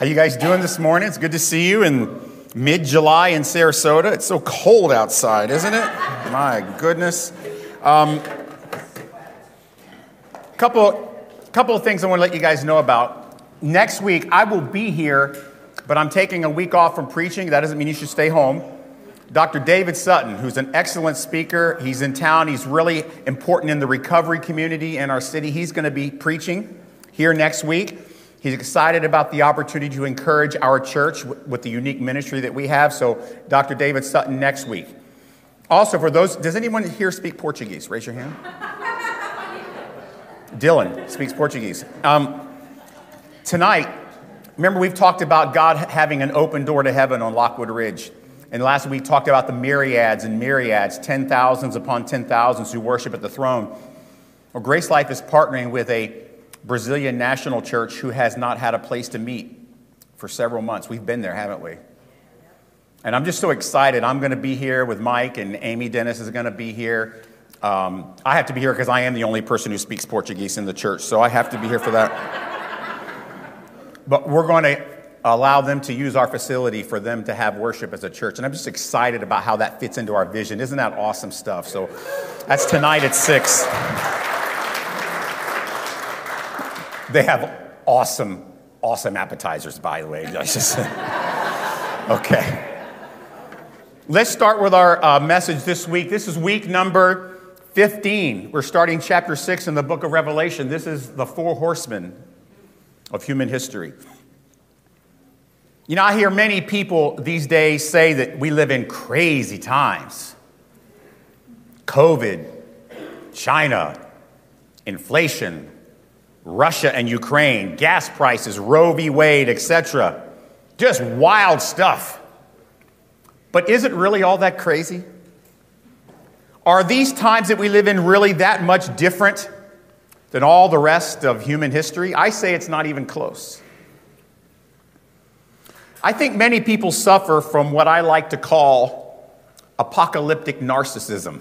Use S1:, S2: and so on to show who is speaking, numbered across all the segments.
S1: How you guys doing this morning? It's good to see you in mid-July in Sarasota. It's so cold outside, isn't it? My goodness. Um, couple, couple of things I want to let you guys know about. Next week, I will be here, but I'm taking a week off from preaching. That doesn't mean you should stay home. Dr. David Sutton, who's an excellent speaker, he's in town. He's really important in the recovery community in our city. He's going to be preaching here next week. He's excited about the opportunity to encourage our church with the unique ministry that we have. So, Dr. David Sutton next week. Also, for those, does anyone here speak Portuguese? Raise your hand. Dylan speaks Portuguese. Um, tonight, remember we've talked about God having an open door to heaven on Lockwood Ridge. And last week we talked about the myriads and myriads, ten thousands upon ten thousands who worship at the throne. Well, Grace Life is partnering with a Brazilian National Church who has not had a place to meet for several months. We've been there, haven't we? And I'm just so excited. I'm going to be here with Mike, and Amy Dennis is going to be here. Um, I have to be here because I am the only person who speaks Portuguese in the church, so I have to be here for that. but we're going to allow them to use our facility for them to have worship as a church. And I'm just excited about how that fits into our vision. Isn't that awesome stuff? So that's tonight at 6. They have awesome, awesome appetizers, by the way. okay. Let's start with our uh, message this week. This is week number 15. We're starting chapter 6 in the book of Revelation. This is the four horsemen of human history. You know, I hear many people these days say that we live in crazy times COVID, China, inflation, Russia and Ukraine, gas prices, Roe v. Wade, etc. Just wild stuff. But is it really all that crazy? Are these times that we live in really that much different than all the rest of human history? I say it's not even close. I think many people suffer from what I like to call apocalyptic narcissism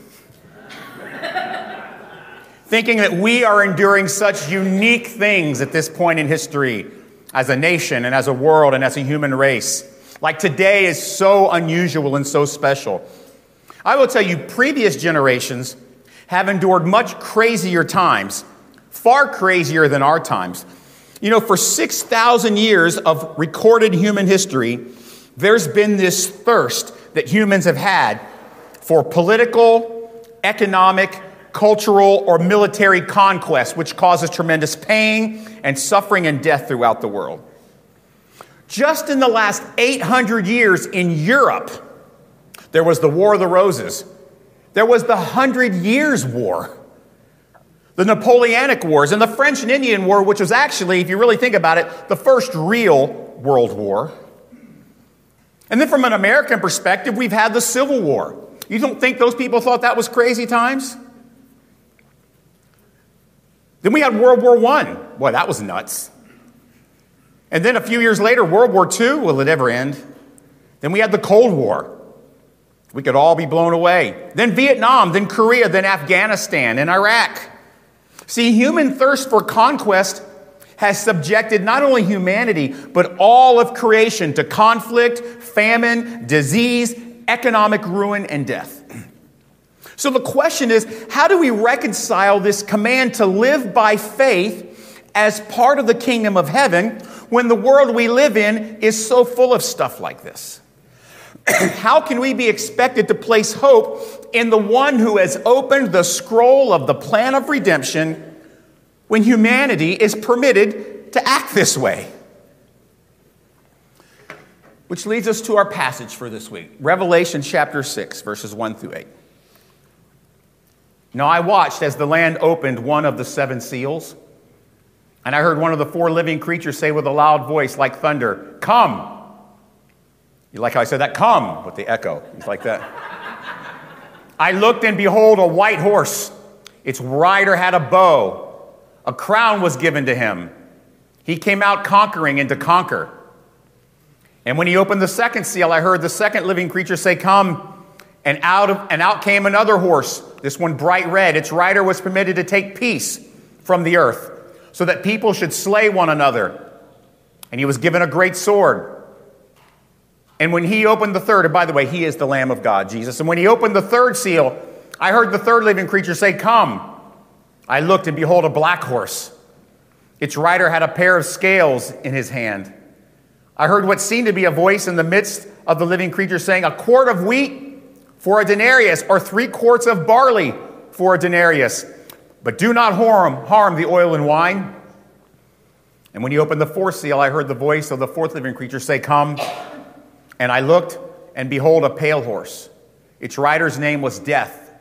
S1: thinking that we are enduring such unique things at this point in history as a nation and as a world and as a human race. Like today is so unusual and so special. I will tell you, previous generations have endured much crazier times, far crazier than our times. You know, for 6,000 years of recorded human history, there's been this thirst that humans have had for political, economic, cultural, or military conquest, which causes tremendous pain and suffering and death throughout the world. Just in the last 800 years in Europe, there was the War of the Roses. There was the Hundred Years' War, the Napoleonic Wars, and the French and Indian War, which was actually, if you really think about it, the first real world war. And then from an American perspective, we've had the Civil War. You don't think those people thought that was crazy times? Then we had World War I. Boy, that was nuts. And then a few years later, World War II. Will it ever end? Then we had the Cold War. We could all be blown away. Then Vietnam, then Korea, then Afghanistan, and Iraq. See, human thirst for conquest has subjected not only humanity, but all of creation to conflict, famine, disease, economic ruin, and death. So the question is how do we reconcile this command to live by faith as part of the kingdom of heaven when the world we live in is so full of stuff like this? how can we be expected to place hope in the one who has opened the scroll of the plan of redemption when humanity is permitted to act this way? Which leads us to our passage for this week Revelation chapter 6, verses 1 through 8. Now I watched as the Lamb opened one of the seven seals, and I heard one of the four living creatures say with a loud voice like thunder, Come! You like how I said that? Come! With the echo. It's like that. I looked, and behold, a white horse. Its rider had a bow. A crown was given to him. He came out conquering and to conquer. And when he opened the second seal, I heard the second living creature say, Come. And out, of, and out came another horse, this one bright red. Its rider was permitted to take peace from the earth, so that people should slay one another. And he was given a great sword. And when he opened the third, and by the way, he is the Lamb of God, Jesus. And when he opened the third seal, I heard the third living creature say, Come. I looked, and behold, a black horse. Its rider had a pair of scales in his hand. I heard what seemed to be a voice in the midst of the living creature saying, A quart of wheat for a denarius, or three quarts of barley for a denarius. But do not harm, harm the oil and wine. And when he opened the fourth seal, I heard the voice of the fourth living creature say, Come. And I looked, and behold, a pale horse. Its rider's name was Death,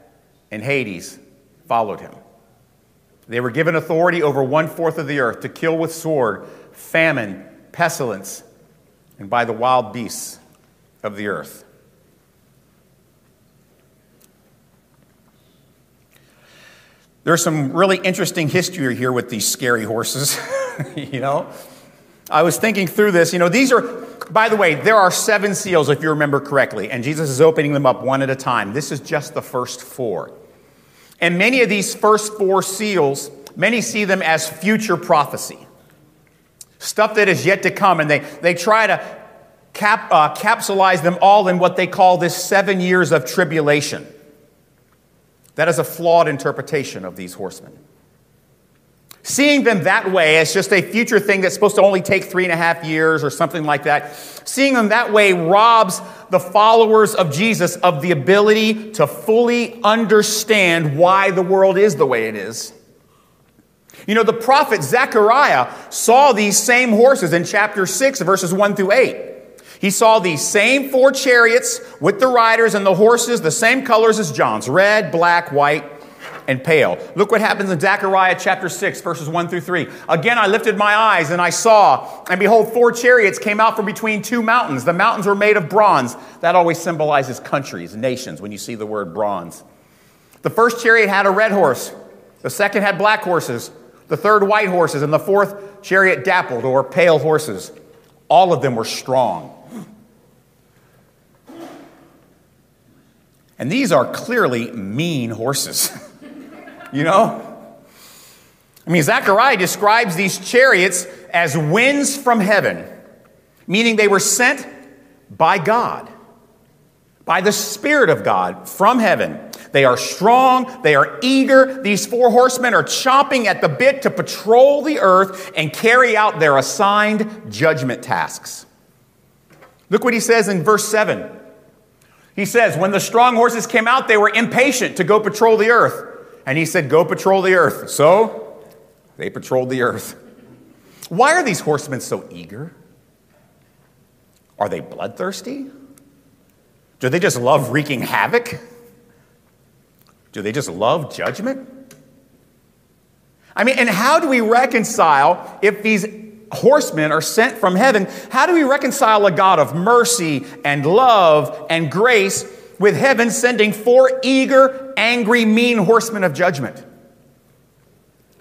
S1: and Hades followed him. They were given authority over one fourth of the earth to kill with sword, famine, pestilence, and by the wild beasts of the earth. There's some really interesting history here with these scary horses, you know? I was thinking through this. You know, these are, by the way, there are seven seals, if you remember correctly, and Jesus is opening them up one at a time. This is just the first four. And many of these first four seals, many see them as future prophecy, stuff that is yet to come, and they, they try to cap, uh, capsulize them all in what they call this seven years of tribulation. That is a flawed interpretation of these horsemen. Seeing them that way as just a future thing that's supposed to only take three and a half years or something like that, seeing them that way robs the followers of Jesus of the ability to fully understand why the world is the way it is. You know, the prophet Zechariah saw these same horses in chapter 6, verses 1 through 8. He saw these same four chariots with the riders and the horses, the same colors as John's red, black, white, and pale. Look what happens in Zechariah chapter 6, verses 1 through 3. Again, I lifted my eyes and I saw, and behold, four chariots came out from between two mountains. The mountains were made of bronze. That always symbolizes countries, nations, when you see the word bronze. The first chariot had a red horse, the second had black horses, the third white horses, and the fourth chariot dappled or pale horses. All of them were strong. And these are clearly mean horses. You know? I mean, Zechariah describes these chariots as winds from heaven, meaning they were sent by God, by the Spirit of God from heaven. They are strong, they are eager. These four horsemen are chomping at the bit to patrol the earth and carry out their assigned judgment tasks. Look what he says in verse 7. He says, When the strong horses came out, they were impatient to go patrol the earth. And he said, Go patrol the earth. So they patrolled the earth. Why are these horsemen so eager? Are they bloodthirsty? Do they just love wreaking havoc? Do they just love judgment? I mean, and how do we reconcile if these horsemen are sent from heaven? How do we reconcile a God of mercy and love and grace with heaven sending four eager, angry, mean horsemen of judgment.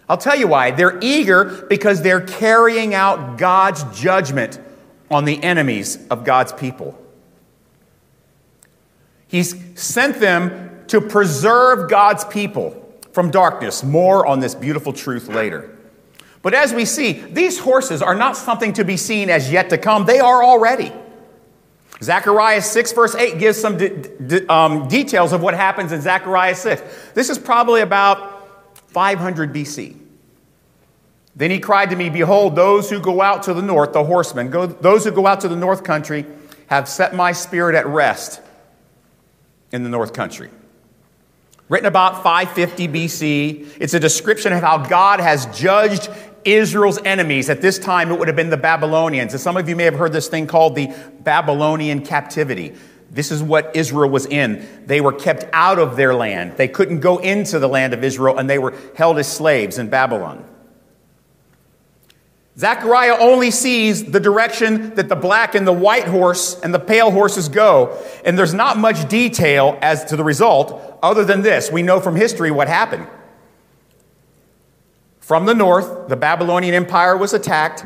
S1: I'll tell you why. They're eager because they're carrying out God's judgment on the enemies of God's people. He's sent them to preserve God's people from darkness. More on this beautiful truth later. But as we see, these horses are not something to be seen as yet to come, they are already. Zechariah 6, verse 8 gives some de- de- um, details of what happens in Zechariah 6. This is probably about 500 BC. Then he cried to me, Behold, those who go out to the north, the horsemen, go, those who go out to the north country, have set my spirit at rest in the north country. Written about 550 BC, it's a description of how God has judged Israel's enemies. At this time, it would have been the Babylonians. And some of you may have heard this thing called the Babylonian captivity. This is what Israel was in. They were kept out of their land. They couldn't go into the land of Israel, and they were held as slaves in Babylon. Zechariah only sees the direction that the black and the white horse and the pale horses go, and there's not much detail as to the result other than this. We know from history what happened. From the north, the Babylonian Empire was attacked.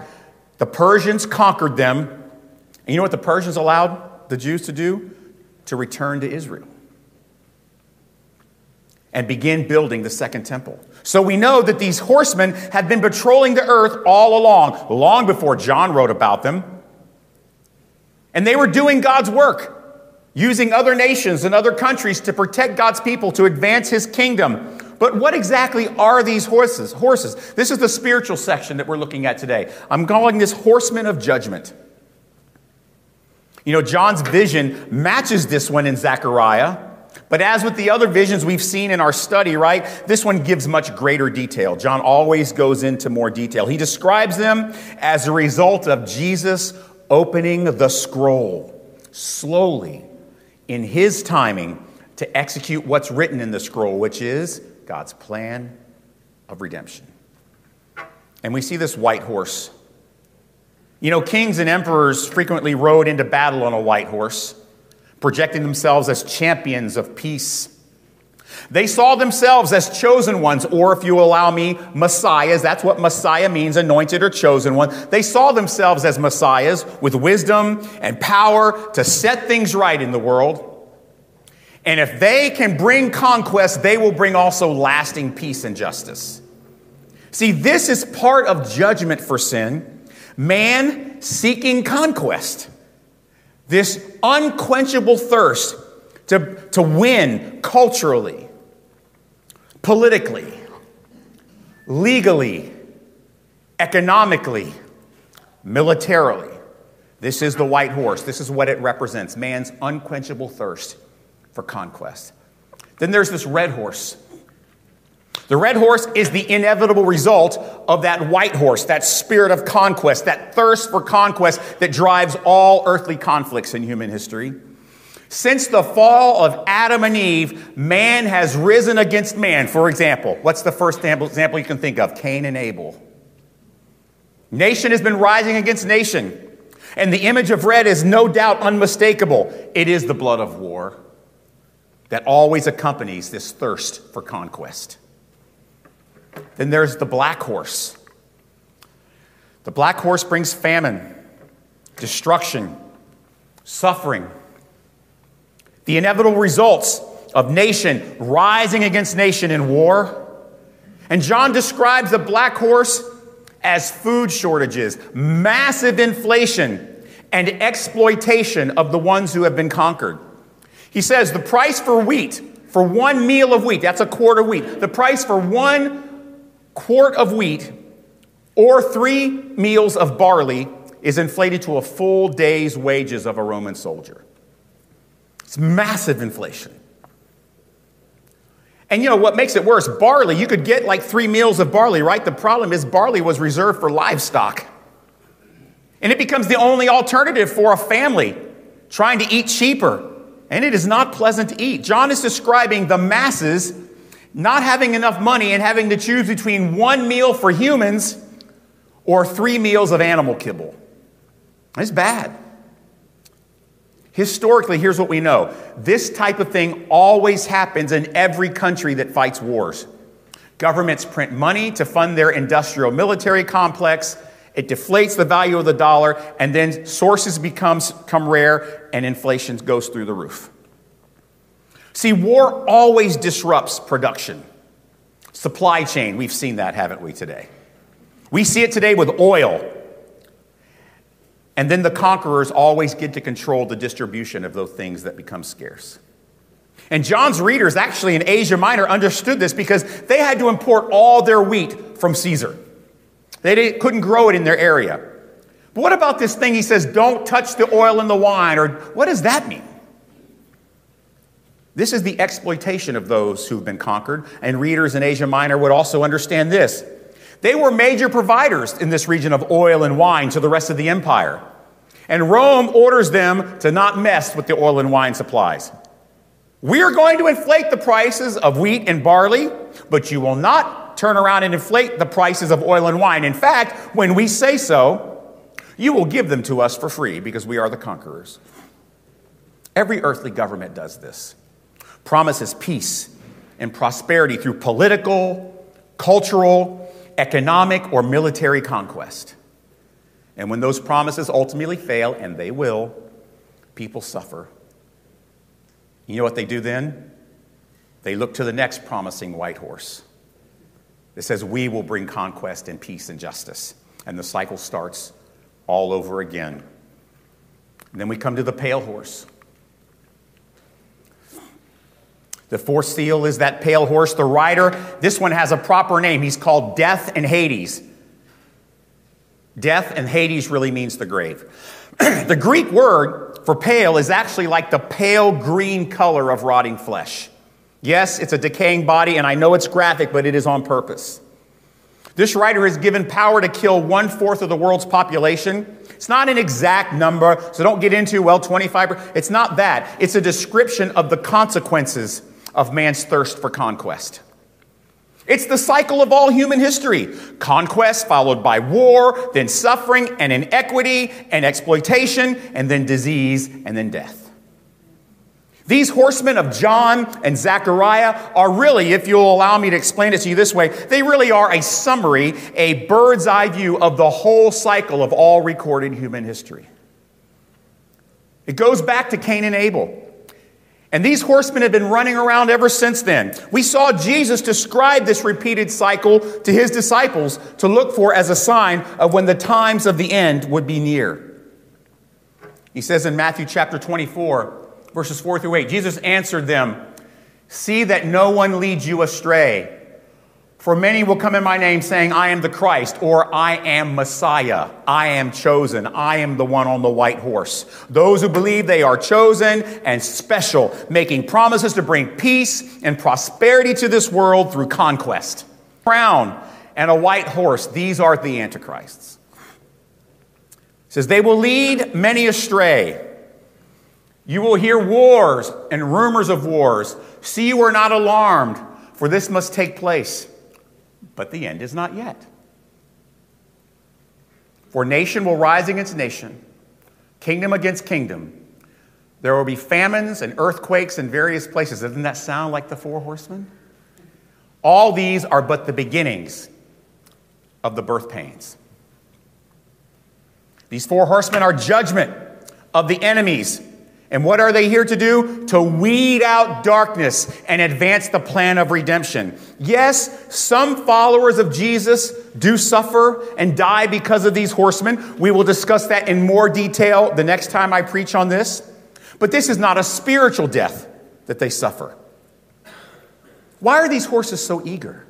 S1: The Persians conquered them. And you know what the Persians allowed the Jews to do? To return to Israel. and begin building the second temple. So we know that these horsemen have been patrolling the earth all along, long before John wrote about them. And they were doing God's work, using other nations and other countries to protect God's people, to advance his kingdom. But what exactly are these horses? Horses. This is the spiritual section that we're looking at today. I'm calling this horsemen of judgment. You know, John's vision matches this one in Zechariah. But as with the other visions we've seen in our study, right, this one gives much greater detail. John always goes into more detail. He describes them as a result of Jesus opening the scroll slowly in his timing to execute what's written in the scroll, which is God's plan of redemption. And we see this white horse you know, kings and emperors frequently rode into battle on a white horse, projecting themselves as champions of peace. They saw themselves as chosen ones, or if you allow me, messiahs. That's what messiah means, anointed or chosen one. They saw themselves as messiahs with wisdom and power to set things right in the world. And if they can bring conquest, they will bring also lasting peace and justice. See, this is part of judgment for sin Man seeking conquest. This unquenchable thirst to, to win culturally, politically, legally, economically, militarily. This is the white horse. This is what it represents man's unquenchable thirst for conquest. Then there's this red horse. The red horse is the inevitable result of that white horse, that spirit of conquest, that thirst for conquest that drives all earthly conflicts in human history. Since the fall of Adam and Eve, man has risen against man. For example, what's the first example you can think of? Cain and Abel. Nation has been rising against nation. And the image of red is no doubt unmistakable. It is the blood of war that always accompanies this thirst for conquest. Then there's the black horse. The black horse brings famine, destruction, suffering. The inevitable results of nation rising against nation in war. And John describes the black horse as food shortages, massive inflation, and exploitation of the ones who have been conquered. He says the price for wheat, for one meal of wheat, that's a quart of wheat, the price for one quart of wheat or three meals of barley is inflated to a full day's wages of a Roman soldier. It's massive inflation. And you know what makes it worse? Barley, you could get like three meals of barley, right? The problem is barley was reserved for livestock. And it becomes the only alternative for a family trying to eat cheaper. And it is not pleasant to eat. John is describing the masses not having enough money and having to choose between one meal for humans or three meals of animal kibble. It's bad. Historically, here's what we know this type of thing always happens in every country that fights wars. Governments print money to fund their industrial military complex. It deflates the value of the dollar, and then sources becomes, become rare, and inflation goes through the roof. See, war always disrupts production. Supply chain, we've seen that, haven't we, today? We see it today with oil. And then the conquerors always get to control the distribution of those things that become scarce. And John's readers, actually in Asia Minor, understood this because they had to import all their wheat from Caesar. They couldn't grow it in their area. But what about this thing he says, don't touch the oil and the wine? Or what does that mean? This is the exploitation of those who've been conquered, and readers in Asia Minor would also understand this. They were major providers in this region of oil and wine to the rest of the empire. And Rome orders them to not mess with the oil and wine supplies. We are going to inflate the prices of wheat and barley, but you will not turn around and inflate the prices of oil and wine. In fact, when we say so, you will give them to us for free because we are the conquerors. Every earthly government does this promises peace and prosperity through political, cultural, economic, or military conquest. And when those promises ultimately fail, and they will, people suffer. You know what they do then? they look to the next promising white horse. It says, We will bring conquest and peace and justice. And the cycle starts all over again. And then we come to the pale horse. The fourth seal is that pale horse, the rider. This one has a proper name. He's called Death and Hades. Death and Hades really means the grave. the Greek word for pale is actually like the pale green color of rotting flesh. Yes, it's a decaying body, and I know it's graphic, but it is on purpose. This writer is given power to kill one fourth of the world's population. It's not an exact number, so don't get into, well, 25. It's not that. It's a description of the consequences of man's thirst for conquest. It's the cycle of all human history conquest followed by war, then suffering and inequity and exploitation, and then disease and then death. These horsemen of John and Zechariah are really, if you'll allow me to explain it to you this way, they really are a summary, a bird's eye view of the whole cycle of all recorded human history. It goes back to Cain and Abel. And these horsemen have been running around ever since then. We saw Jesus describe this repeated cycle to his disciples to look for as a sign of when the times of the end would be near. He says in Matthew chapter 24, verses 4 through 8 Jesus answered them, See that no one leads you astray. For many will come in my name saying, I am the Christ, or I am Messiah, I am chosen, I am the one on the white horse. Those who believe they are chosen and special, making promises to bring peace and prosperity to this world through conquest. Crown and a white horse, these are the antichrists. It says, They will lead many astray. You will hear wars and rumors of wars. See, you are not alarmed, for this must take place. But the end is not yet. For nation will rise against nation, kingdom against kingdom. There will be famines and earthquakes in various places. Doesn't that sound like the four horsemen? All these are but the beginnings of the birth pains. These four horsemen are judgment of the enemies and what are they here to do? To weed out darkness and advance the plan of redemption. Yes, some followers of Jesus do suffer and die because of these horsemen. We will discuss that in more detail the next time I preach on this. But this is not a spiritual death that they suffer. Why are these horses so eager?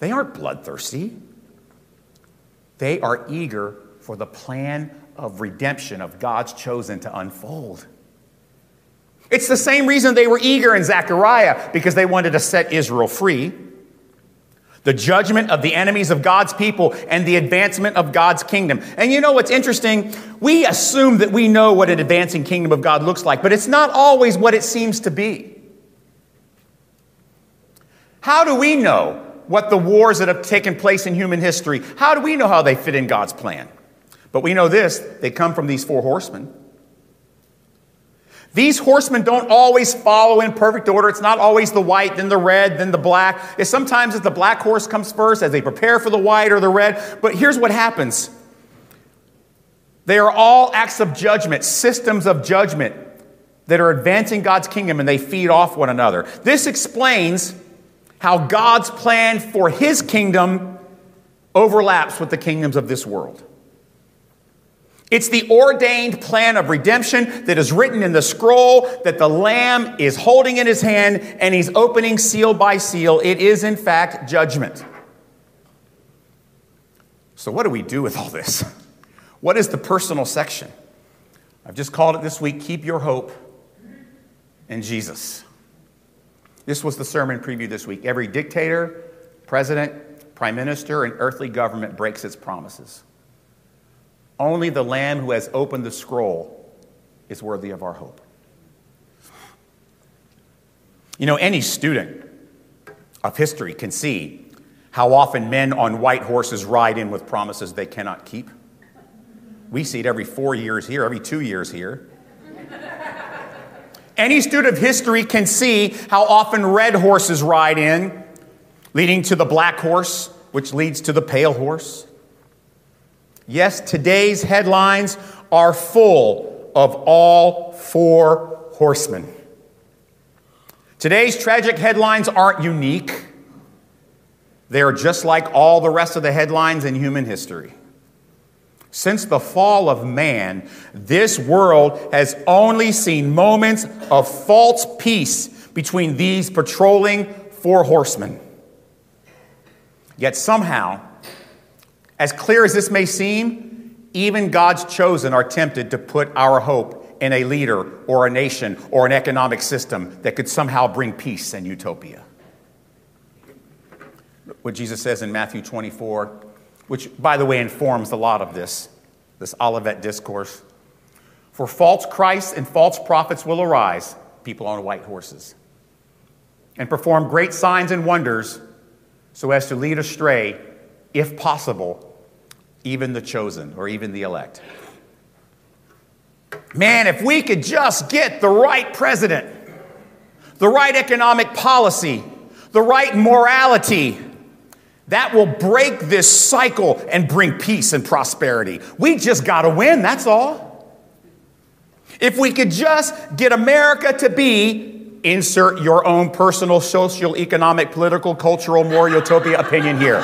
S1: They aren't bloodthirsty. They are eager for the plan of redemption of God's chosen to unfold. It's the same reason they were eager in Zechariah, because they wanted to set Israel free. The judgment of the enemies of God's people and the advancement of God's kingdom. And you know what's interesting? We assume that we know what an advancing kingdom of God looks like, but it's not always what it seems to be. How do we know what the wars that have taken place in human history, how do we know how they fit in God's plan? But we know this they come from these four horsemen. These horsemen don't always follow in perfect order. It's not always the white, then the red, then the black. It's sometimes it's the black horse comes first as they prepare for the white or the red. But here's what happens they are all acts of judgment, systems of judgment that are advancing God's kingdom and they feed off one another. This explains how God's plan for his kingdom overlaps with the kingdoms of this world. It's the ordained plan of redemption that is written in the scroll that the Lamb is holding in his hand and he's opening seal by seal. It is, in fact, judgment. So, what do we do with all this? What is the personal section? I've just called it this week Keep Your Hope in Jesus. This was the sermon preview this week. Every dictator, president, prime minister, and earthly government breaks its promises. Only the Lamb who has opened the scroll is worthy of our hope. You know, any student of history can see how often men on white horses ride in with promises they cannot keep. We see it every four years here, every two years here. Any student of history can see how often red horses ride in, leading to the black horse, which leads to the pale horse. Yes, today's headlines are full of all four horsemen. Today's tragic headlines aren't unique. They are just like all the rest of the headlines in human history. Since the fall of man, this world has only seen moments of false peace between these patrolling four horsemen. Yet somehow, as clear as this may seem, even God's chosen are tempted to put our hope in a leader or a nation or an economic system that could somehow bring peace and utopia. What Jesus says in Matthew 24, which, by the way, informs a lot of this, this Olivet discourse. For false Christs and false prophets will arise, people on white horses, and perform great signs and wonders so as to lead astray, if possible, even the chosen or even the elect. Man, if we could just get the right president, the right economic policy, the right morality, that will break this cycle and bring peace and prosperity. We just got to win, that's all. If we could just get America to be, insert your own personal social, economic, political, cultural, moral utopia opinion here.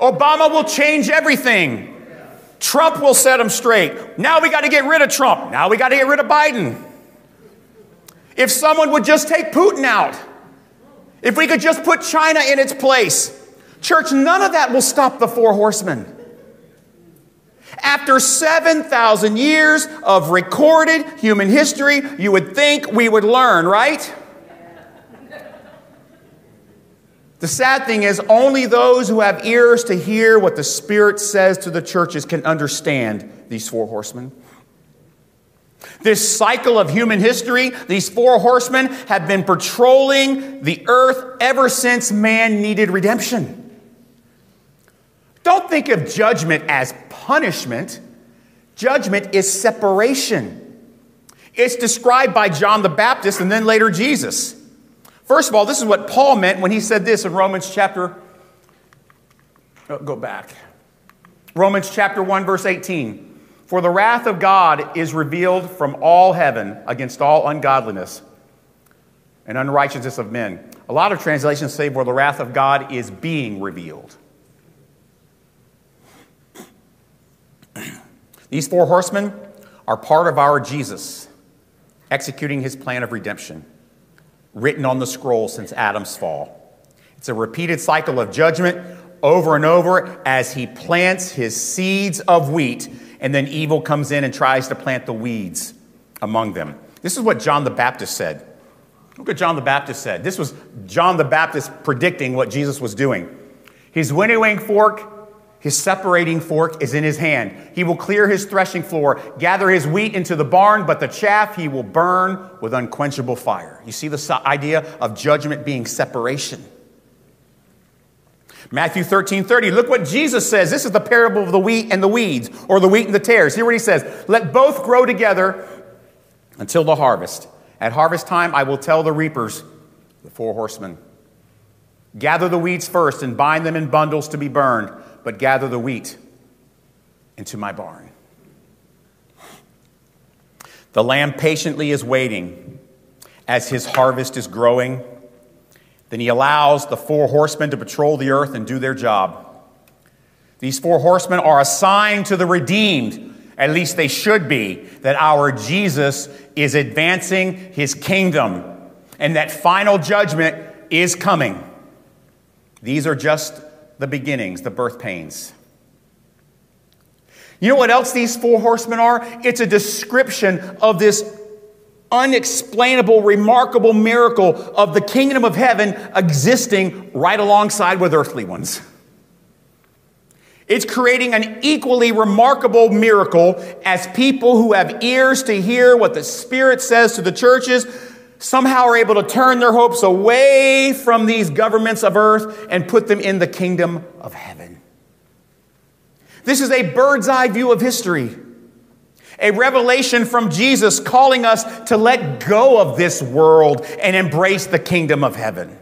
S1: Obama will change everything. Trump will set them straight. Now we got to get rid of Trump. Now we got to get rid of Biden. If someone would just take Putin out, if we could just put China in its place, church, none of that will stop the four horsemen. After 7,000 years of recorded human history, you would think we would learn, right? The sad thing is, only those who have ears to hear what the Spirit says to the churches can understand these four horsemen. This cycle of human history, these four horsemen have been patrolling the earth ever since man needed redemption. Don't think of judgment as punishment, judgment is separation. It's described by John the Baptist and then later Jesus. First of all, this is what Paul meant when he said this in Romans chapter. Oh, go back. Romans chapter 1, verse 18. For the wrath of God is revealed from all heaven against all ungodliness and unrighteousness of men. A lot of translations say, for the wrath of God is being revealed. These four horsemen are part of our Jesus executing his plan of redemption written on the scroll since Adam's fall. It's a repeated cycle of judgment over and over as he plants his seeds of wheat, and then evil comes in and tries to plant the weeds among them. This is what John the Baptist said. Look what John the Baptist said. This was John the Baptist predicting what Jesus was doing. His winnowing fork his separating fork is in his hand. He will clear his threshing floor, gather his wheat into the barn, but the chaff he will burn with unquenchable fire. You see the idea of judgment being separation. Matthew 13, 30. Look what Jesus says. This is the parable of the wheat and the weeds, or the wheat and the tares. Hear what he says. Let both grow together until the harvest. At harvest time, I will tell the reapers, the four horsemen, gather the weeds first and bind them in bundles to be burned but gather the wheat into my barn. The lamb patiently is waiting as his harvest is growing. Then he allows the four horsemen to patrol the earth and do their job. These four horsemen are assigned to the redeemed, at least they should be, that our Jesus is advancing his kingdom and that final judgment is coming. These are just the beginnings, the birth pains. You know what else these four horsemen are? It's a description of this unexplainable, remarkable miracle of the kingdom of heaven existing right alongside with earthly ones. It's creating an equally remarkable miracle as people who have ears to hear what the Spirit says to the churches somehow are able to turn their hopes away from these governments of earth and put them in the kingdom of heaven. This is a bird's eye view of history, a revelation from Jesus calling us to let go of this world and embrace the kingdom of heaven.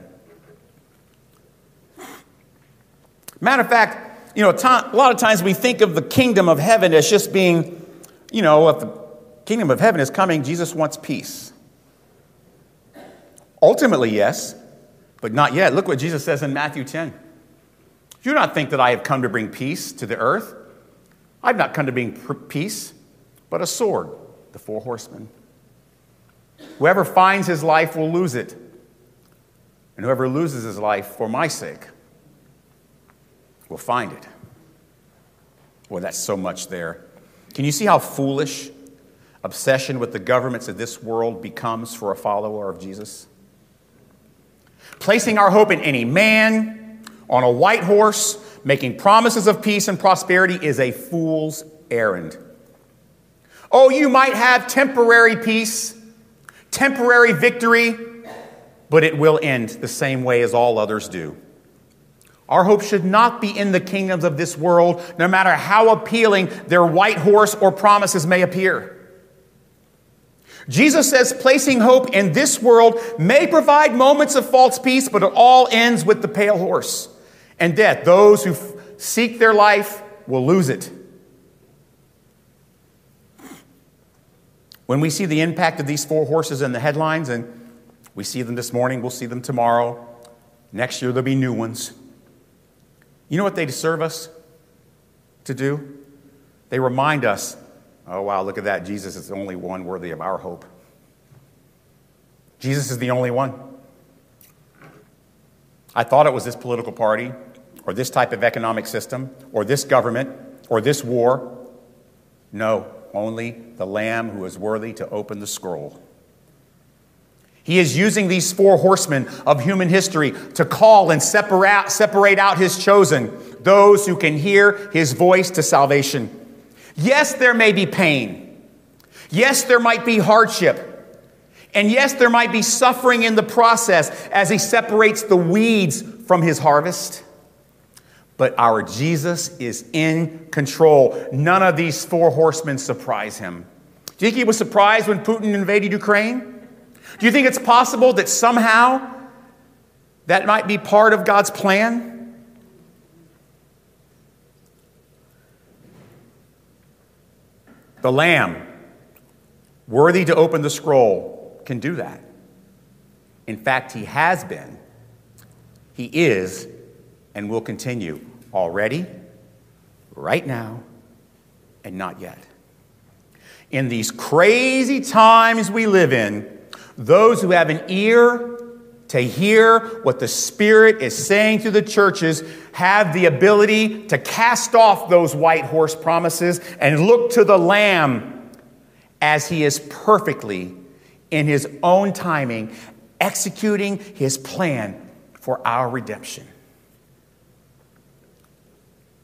S1: Matter of fact, you know, a lot of times we think of the kingdom of heaven as just being, you know, if the Kingdom of heaven is coming. Jesus wants peace. Ultimately, yes, but not yet. Look what Jesus says in Matthew 10. Do not think that I have come to bring peace to the earth. I've not come to bring peace, but a sword, the four horsemen. Whoever finds his life will lose it, and whoever loses his life for my sake will find it. Well, that's so much there. Can you see how foolish obsession with the governments of this world becomes for a follower of Jesus? Placing our hope in any man on a white horse, making promises of peace and prosperity is a fool's errand. Oh, you might have temporary peace, temporary victory, but it will end the same way as all others do. Our hope should not be in the kingdoms of this world, no matter how appealing their white horse or promises may appear. Jesus says placing hope in this world may provide moments of false peace, but it all ends with the pale horse and death. Those who f- seek their life will lose it. When we see the impact of these four horses in the headlines, and we see them this morning, we'll see them tomorrow. Next year, there'll be new ones. You know what they serve us to do? They remind us, oh, wow, look at that. Jesus is the only one worthy of our hope. Jesus is the only one. I thought it was this political party, or this type of economic system, or this government, or this war. No, only the Lamb who is worthy to open the scroll. He is using these four horsemen of human history to call and separate, out his chosen, those who can hear his voice to salvation. Yes, there may be pain. Yes, there might be hardship. And yes, there might be suffering in the process as he separates the weeds from his harvest. But our Jesus is in control. None of these four horsemen surprise him. Do you think he was surprised when Putin invaded Ukraine? Do you think it's possible that somehow that might be part of God's plan? The Lamb, worthy to open the scroll, can do that. In fact, he has been, he is, and will continue already, right now, and not yet. In these crazy times we live in, those who have an ear to hear what the Spirit is saying to the churches have the ability to cast off those white horse promises and look to the Lamb as He is perfectly, in His own timing, executing His plan for our redemption.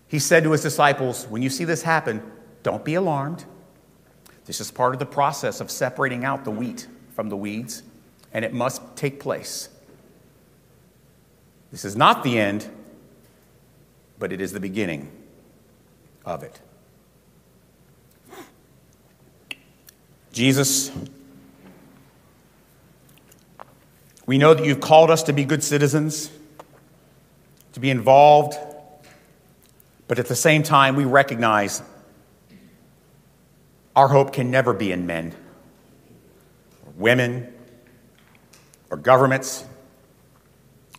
S1: He said to His disciples, When you see this happen, don't be alarmed. This is part of the process of separating out the wheat from the weeds, and it must take place. This is not the end, but it is the beginning of it. Jesus, we know that you've called us to be good citizens, to be involved, but at the same time, we recognize our hope can never be in men or women, or governments,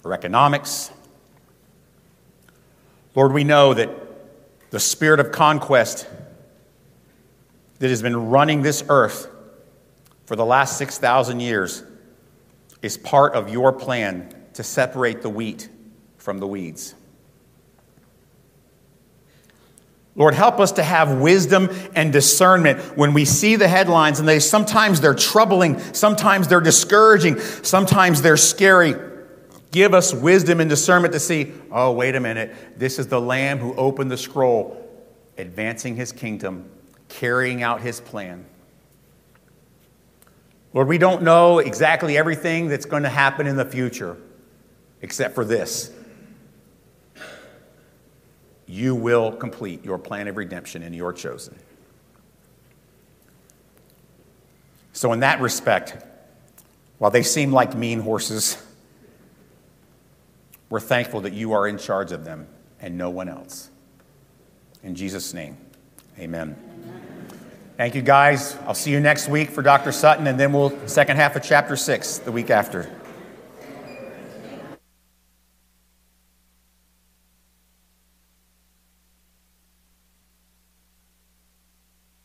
S1: or economics. Lord, we know that the spirit of conquest that has been running this earth for the last 6,000 years is part of your plan to separate the wheat from the weeds. Lord, help us to have wisdom and discernment when we see the headlines and they sometimes they're troubling, sometimes they're discouraging, sometimes they're scary. Give us wisdom and discernment to see, oh, wait a minute, this is the lamb who opened the scroll, advancing his kingdom, carrying out his plan. Lord, we don't know exactly everything that's going to happen in the future, except for this you will complete your plan of redemption in your chosen. So, in that respect, while they seem like mean horses, we're thankful that you are in charge of them and no one else. In Jesus' name, amen. Thank you, guys. I'll see you next week for Dr. Sutton, and then we'll second half of chapter six the week after.